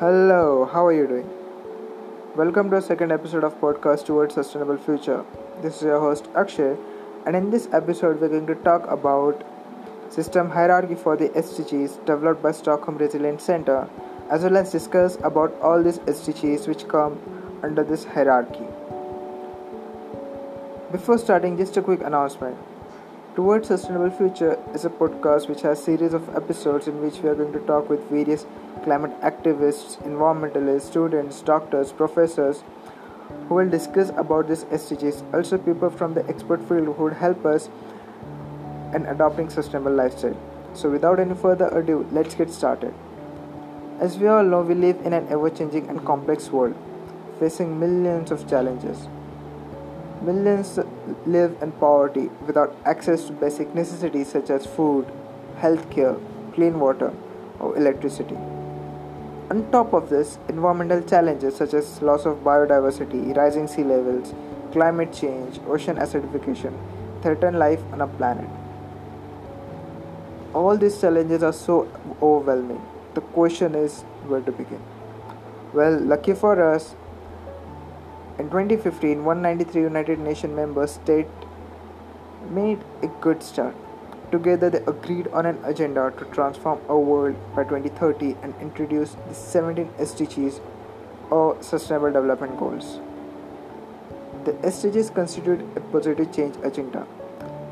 Hello, how are you doing? Welcome to a second episode of podcast Towards Sustainable Future. This is your host Akshay, and in this episode we're going to talk about system hierarchy for the SDGs developed by Stockholm Resilience Center, as well as discuss about all these SDGs which come under this hierarchy. Before starting, just a quick announcement. Towards Sustainable Future is a podcast which has series of episodes in which we are going to talk with various climate activists, environmentalists, students, doctors, professors who will discuss about these SDGs. Also, people from the expert field who would help us in adopting sustainable lifestyle. So, without any further ado, let's get started. As we all know, we live in an ever-changing and complex world, facing millions of challenges. Millions live in poverty without access to basic necessities such as food, healthcare, clean water, or electricity. On top of this, environmental challenges such as loss of biodiversity, rising sea levels, climate change, ocean acidification threaten life on our planet. All these challenges are so overwhelming. The question is where to begin. Well, lucky for us, in 2015, 193 United Nations member states made a good start. Together, they agreed on an agenda to transform our world by 2030 and introduce the 17 SDGs or Sustainable Development Goals. The SDGs constitute a positive change agenda.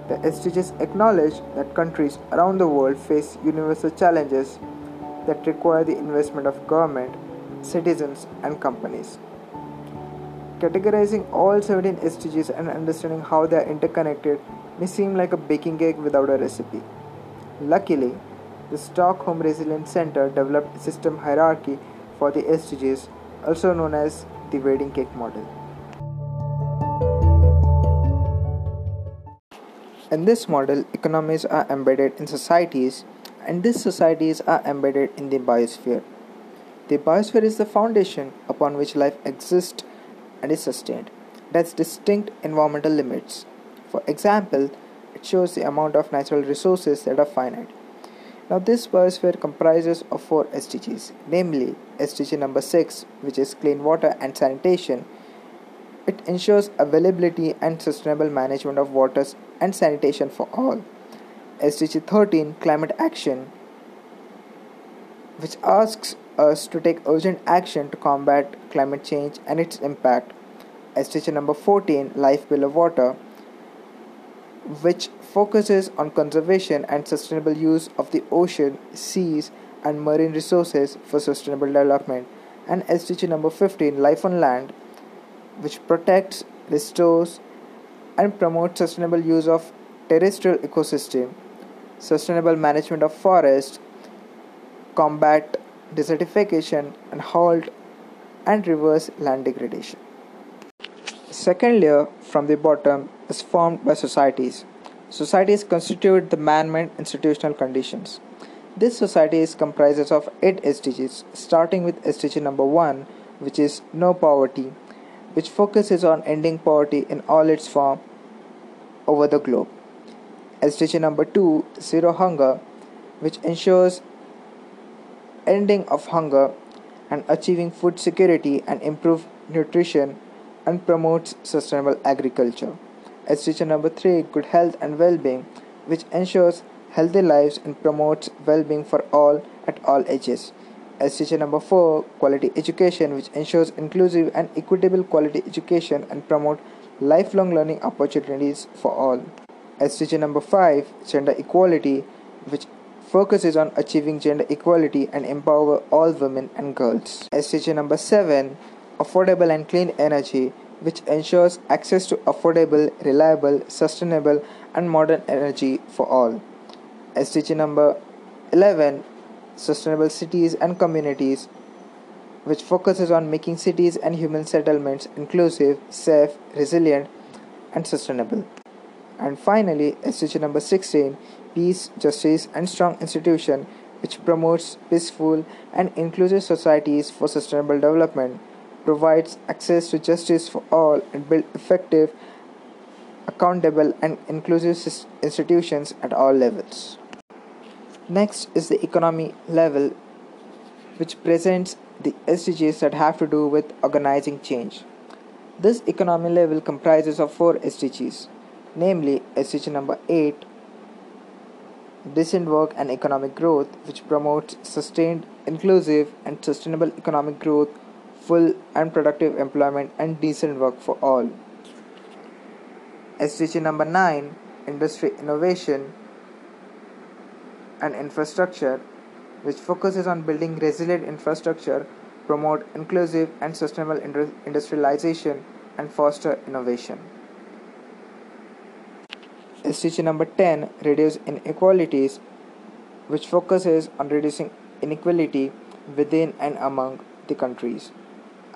The SDGs acknowledge that countries around the world face universal challenges that require the investment of government, citizens, and companies. Categorizing all 17 SDGs and understanding how they are interconnected may seem like a baking cake without a recipe. Luckily, the Stockholm Resilience Center developed a system hierarchy for the SDGs, also known as the wedding cake model. In this model, economies are embedded in societies, and these societies are embedded in the biosphere. The biosphere is the foundation upon which life exists and is sustained. It has distinct environmental limits. For example, it shows the amount of natural resources that are finite. Now, this biosphere comprises of four SDGs, namely SDG number 6, which is clean water and sanitation. It ensures availability and sustainable management of waters and sanitation for all. SDG 13, climate action, which asks us to take urgent action to combat climate change and its impact. SDG number 14, Life Below Water, which focuses on conservation and sustainable use of the ocean, seas, and marine resources for sustainable development. And SDG number 15, Life on Land, which protects, restores, and promotes sustainable use of terrestrial ecosystem, sustainable management of forest, combat desertification and halt and reverse land degradation. Second layer from the bottom is formed by societies. Societies constitute the man-made institutional conditions. This society is comprises of 8 SDGs, starting with SDG number 1, which is no poverty, which focuses on ending poverty in all its form over the globe. SDG number 2, zero hunger, which ensures ending of hunger and achieving food security and improve nutrition and promotes sustainable agriculture. SDG number 3 good health and well-being which ensures healthy lives and promotes well-being for all at all ages. SDG number 4 quality education which ensures inclusive and equitable quality education and promote lifelong learning opportunities for all. SDG number 5 gender equality which focuses on achieving gender equality and empower all women and girls. SDG number 7 Affordable and clean energy, which ensures access to affordable, reliable, sustainable, and modern energy for all. SDG number 11 Sustainable cities and communities, which focuses on making cities and human settlements inclusive, safe, resilient, and sustainable. And finally, SDG number 16 peace, justice, and strong institution which promotes peaceful and inclusive societies for sustainable development, provides access to justice for all, and build effective, accountable, and inclusive institutions at all levels. Next is the economy level, which presents the SDGs that have to do with organizing change. This economy level comprises of four SDGs, namely SDG number 8, decent work and economic growth, which promotes sustained, inclusive, and sustainable economic growth, full and productive employment, and decent work for all. SDG number 9, industry innovation and infrastructure, which focuses on building resilient infrastructure, promote inclusive and sustainable industrialization, and foster innovation. SDG number 10 reduce inequalities which focuses on reducing inequality within and among the countries.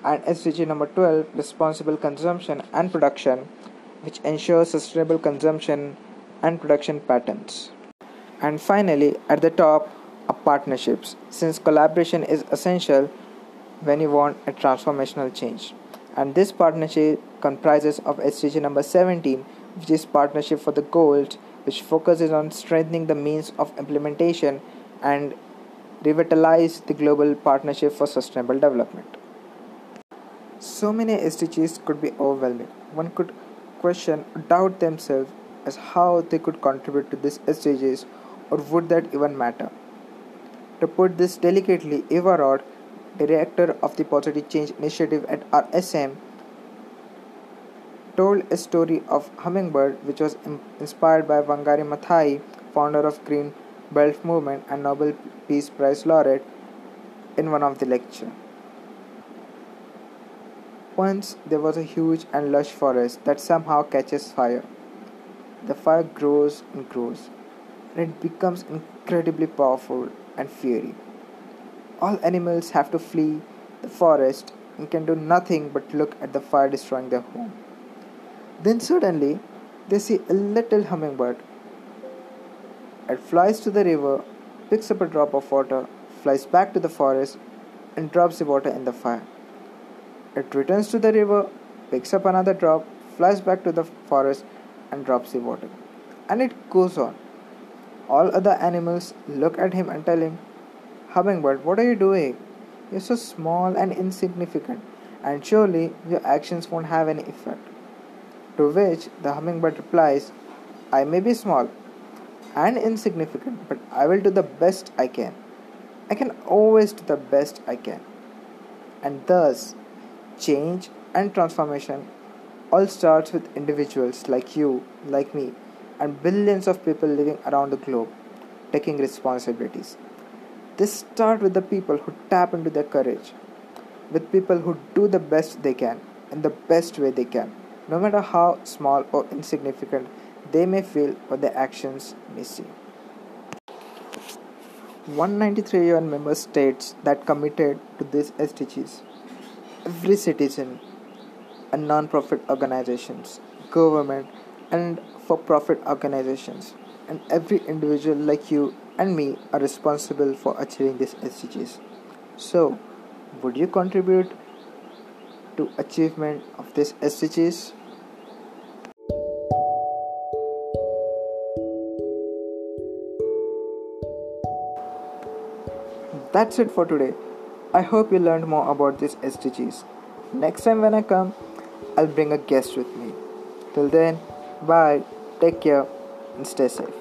And SDG number 12 responsible consumption and production which ensures sustainable consumption and production patterns. And finally at the top are partnerships since collaboration is essential when you want a transformational change. And this partnership comprises of SDG number 17 which is Partnership for the Goals, which focuses on strengthening the means of implementation and revitalize the global partnership for sustainable development. So many SDGs could be overwhelming. One could question or doubt themselves as how they could contribute to these SDGs or would that even matter. To put this delicately, Eva Rood, director of the Positive Change Initiative at RSM, told a story of hummingbird which was inspired by Wangari Maathai, founder of Green Belt movement and Nobel Peace Prize laureate, in one of the lecture. Once there was a huge and lush forest that somehow catches fire. The fire grows and grows, and it becomes incredibly powerful and fiery. All animals have to flee the forest and can do nothing but look at the fire destroying their home. Then suddenly they see a little hummingbird. It flies to the river, picks up a drop of water, flies back to the forest, and drops the water in the fire. It returns to the river, picks up another drop, flies back to the forest, and drops the water. And it goes on. All other animals look at him and tell him, Hummingbird, what are you doing? You're so small and insignificant, and surely your actions won't have any effect. To which the hummingbird replies, I may be small and insignificant, but I will do the best I can. I can always do the best I can. And thus, change and transformation all starts with individuals like you, like me, and billions of people living around the globe taking responsibilities. This starts with the people who tap into their courage, with people who do the best they can in the best way they can no matter how small or insignificant they may feel or their actions may seem. 193 UN member states that committed to these SDGs. Every citizen and non-profit organizations, government and for-profit organizations, and every individual like you and me are responsible for achieving these SDGs. So, would you contribute to achievement of these SDGs? That's it for today. I hope you learned more about these SDGs. Next time when I come, I'll bring a guest with me. Till then, bye, take care, and stay safe.